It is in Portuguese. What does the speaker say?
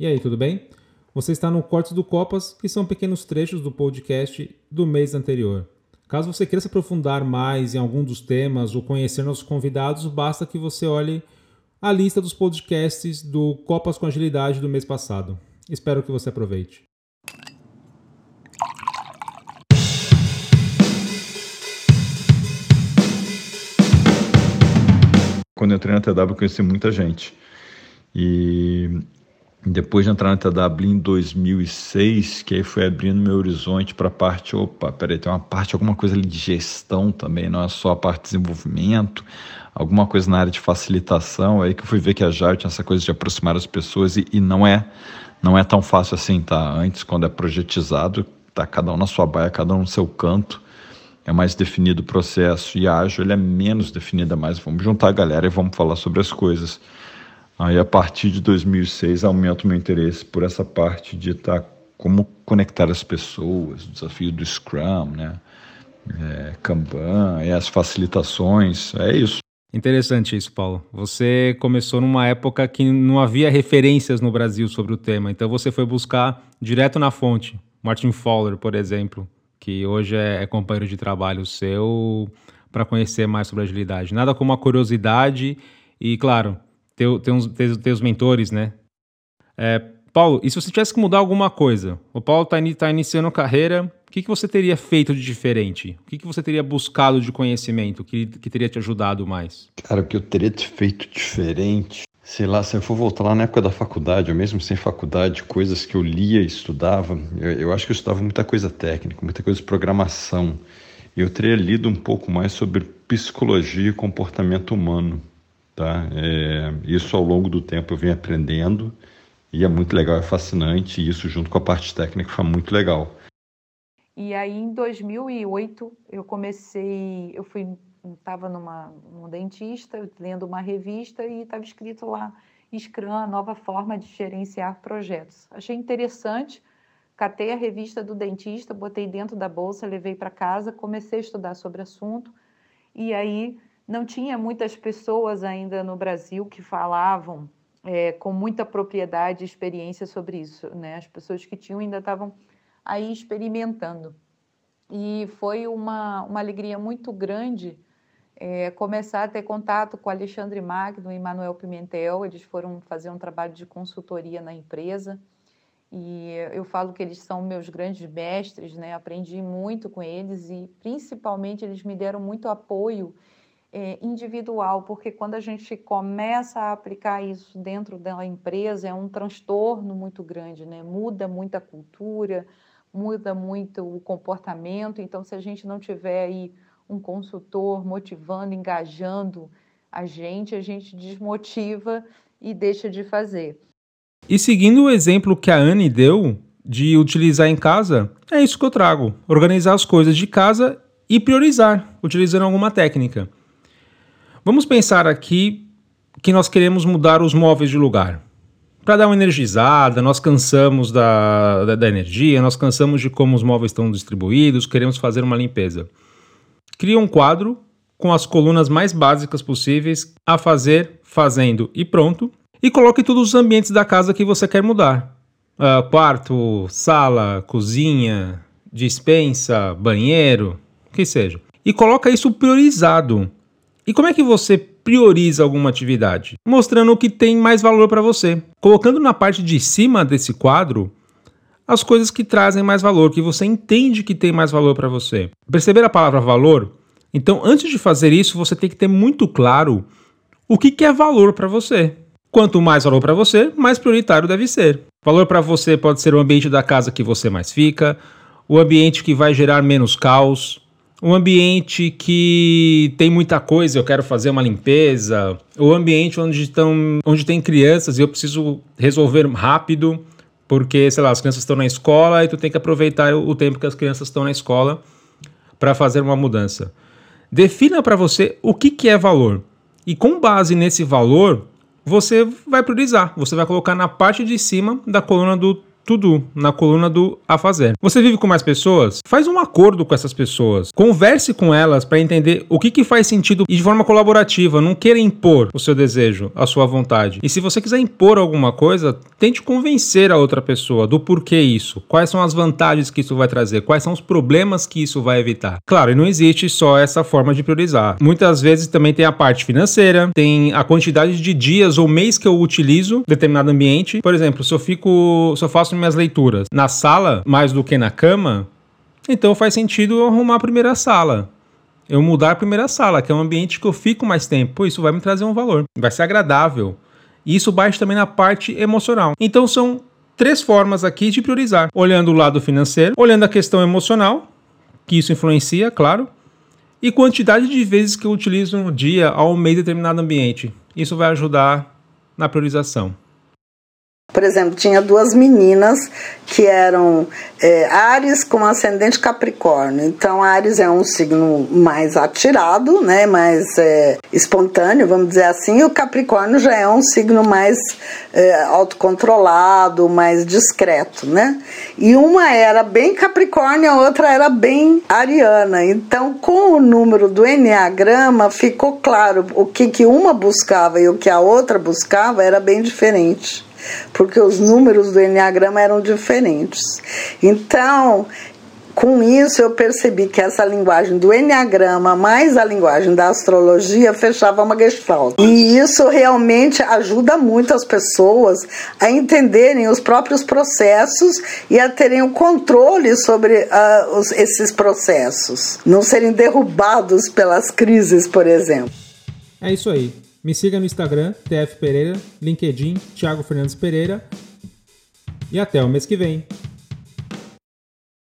E aí, tudo bem? Você está no Cortes do Copas, que são pequenos trechos do podcast do mês anterior. Caso você queira se aprofundar mais em algum dos temas ou conhecer nossos convidados, basta que você olhe a lista dos podcasts do Copas com Agilidade do mês passado. Espero que você aproveite. Quando eu entrei na TW, conheci muita gente. E depois de entrar na TW em 2006, que aí foi abrindo meu horizonte para a parte, opa, peraí, tem uma parte, alguma coisa ali de gestão também, não é só a parte de desenvolvimento, alguma coisa na área de facilitação, aí que eu fui ver que a Jair tinha essa coisa de aproximar as pessoas e, e não é não é tão fácil assim, tá? Antes, quando é projetizado, tá cada um na sua baia, cada um no seu canto, é mais definido o processo, e ágil ele é menos definido, é mais vamos juntar a galera e vamos falar sobre as coisas. Aí, a partir de 2006, aumenta o meu interesse por essa parte de estar como conectar as pessoas, o desafio do Scrum, né? É, Kanban, é as facilitações, é isso. Interessante isso, Paulo. Você começou numa época que não havia referências no Brasil sobre o tema, então você foi buscar direto na fonte. Martin Fowler, por exemplo, que hoje é, é companheiro de trabalho seu, para conhecer mais sobre agilidade. Nada como a curiosidade e, claro, ter, ter, uns, ter, ter os mentores, né? É, Paulo, e se você tivesse que mudar alguma coisa? O Paulo está tá iniciando a carreira, o que, que você teria feito de diferente? O que, que você teria buscado de conhecimento que, que teria te ajudado mais? Cara, o que eu teria feito diferente sei lá, se eu for voltar lá na época da faculdade, ou mesmo sem faculdade, coisas que eu lia e estudava, eu, eu, acho que eu estudava muita coisa técnica, muita coisa de programação. Eu teria lido um pouco mais sobre psicologia e comportamento humano. Tá? É, isso ao longo do tempo eu venho aprendendo e é muito legal, é fascinante, e isso junto com a parte técnica foi muito legal. E aí em 2008 eu comecei, eu fui estava numa um dentista lendo uma revista e estava escrito lá Scrum, a nova forma de gerenciar projetos. Achei interessante, catei a revista do dentista, botei dentro da bolsa, levei para casa, comecei a estudar sobre o assunto e aí não tinha muitas pessoas ainda no Brasil que falavam é, com muita propriedade e experiência sobre isso. Né? As pessoas que tinham ainda estavam aí experimentando. E foi uma, uma alegria muito grande é, começar a ter contato com Alexandre Magno e Manuel Pimentel. Eles foram fazer um trabalho de consultoria na empresa. E eu falo que eles são meus grandes mestres, né? Aprendi muito com eles e principalmente eles me deram muito apoio é, individual, porque quando a gente começa a aplicar isso dentro da empresa, é um transtorno muito grande, né? muda muita cultura, muda muito o comportamento. Então, se a gente não tiver aí um consultor motivando, engajando a gente, a gente desmotiva e deixa de fazer. E seguindo o exemplo que a Anne deu de utilizar em casa, é isso que eu trago: organizar as coisas de casa e priorizar, utilizando alguma técnica. Vamos pensar aqui que nós queremos mudar os móveis de lugar. Para dar uma energizada, nós cansamos da, da, da, energia, nós cansamos de como os móveis estão distribuídos, queremos fazer uma limpeza. Cria um quadro com as colunas mais básicas possíveis a fazer, fazendo e pronto, e coloque todos os ambientes da casa que você quer mudar. Uh, quarto, sala, cozinha, dispensa, banheiro, que seja. E coloca isso priorizado. E como é que você prioriza alguma atividade? Mostrando o que tem mais valor para você. Colocando na parte de cima desse quadro as coisas que trazem mais valor, que você entende que tem mais valor para você. Perceber a palavra valor? Então, antes de fazer isso, você tem que ter muito claro o que, que é valor para você. Quanto mais valor para você, mais prioritário deve ser. Valor para você pode ser o ambiente da casa que você mais fica, o ambiente que vai gerar menos caos, um ambiente que tem muita coisa, eu quero fazer uma limpeza, o ambiente onde, estão, onde tem crianças e eu preciso resolver rápido, porque, sei lá, as crianças estão na escola e tu tem que aproveitar o tempo que as crianças estão na escola para fazer uma mudança. Defina para você o que, que é valor. E com base nesse valor, você vai priorizar. Você vai colocar na parte de cima da coluna do tudo na coluna do A Fazer. Você vive com mais pessoas? Faz um acordo com essas pessoas. Converse com elas para entender o que, que faz sentido e de forma colaborativa. Não queira impor o seu desejo, a sua vontade. E se você quiser impor alguma coisa, tente convencer a outra pessoa do porquê isso. Quais são as vantagens que isso vai trazer? Quais são os problemas que isso vai evitar? Claro, e não existe só essa forma de priorizar. Muitas vezes também tem a parte financeira, tem a quantidade de dias ou mês que eu utilizo determinado ambiente. Por exemplo, se eu fico, se eu faço minhas leituras na sala mais do que na cama, então faz sentido eu arrumar a primeira sala. Eu mudar a primeira sala, que é um ambiente que eu fico mais tempo. Isso vai me trazer um valor. Vai ser agradável. E isso bate também na parte emocional. Então são três formas aqui de priorizar: olhando o lado financeiro, olhando a questão emocional, que isso influencia, claro, e quantidade de vezes que eu utilizo no dia ao mês determinado ambiente. Isso vai ajudar na priorização. Por exemplo, tinha duas meninas que eram é, Ares com ascendente Capricórnio. Então, Ares é um signo mais atirado, né, mais é, espontâneo, vamos dizer assim, e o Capricórnio já é um signo mais é, autocontrolado, mais discreto, né? E uma era bem Capricórnio, a outra era bem Ariana. Então, com o número do Enneagrama, ficou claro o que, que uma buscava e o que a outra buscava era bem diferente porque os números do Enneagrama eram diferentes. Então, com isso eu percebi que essa linguagem do Enneagrama mais a linguagem da astrologia fechava uma gestalt. E isso realmente ajuda muito as pessoas a entenderem os próprios processos e a terem o controle sobre uh, os, esses processos, não serem derrubados pelas crises, por exemplo. É isso aí. Me siga no Instagram, TF Pereira, LinkedIn, Thiago Fernandes Pereira. E até o mês que vem.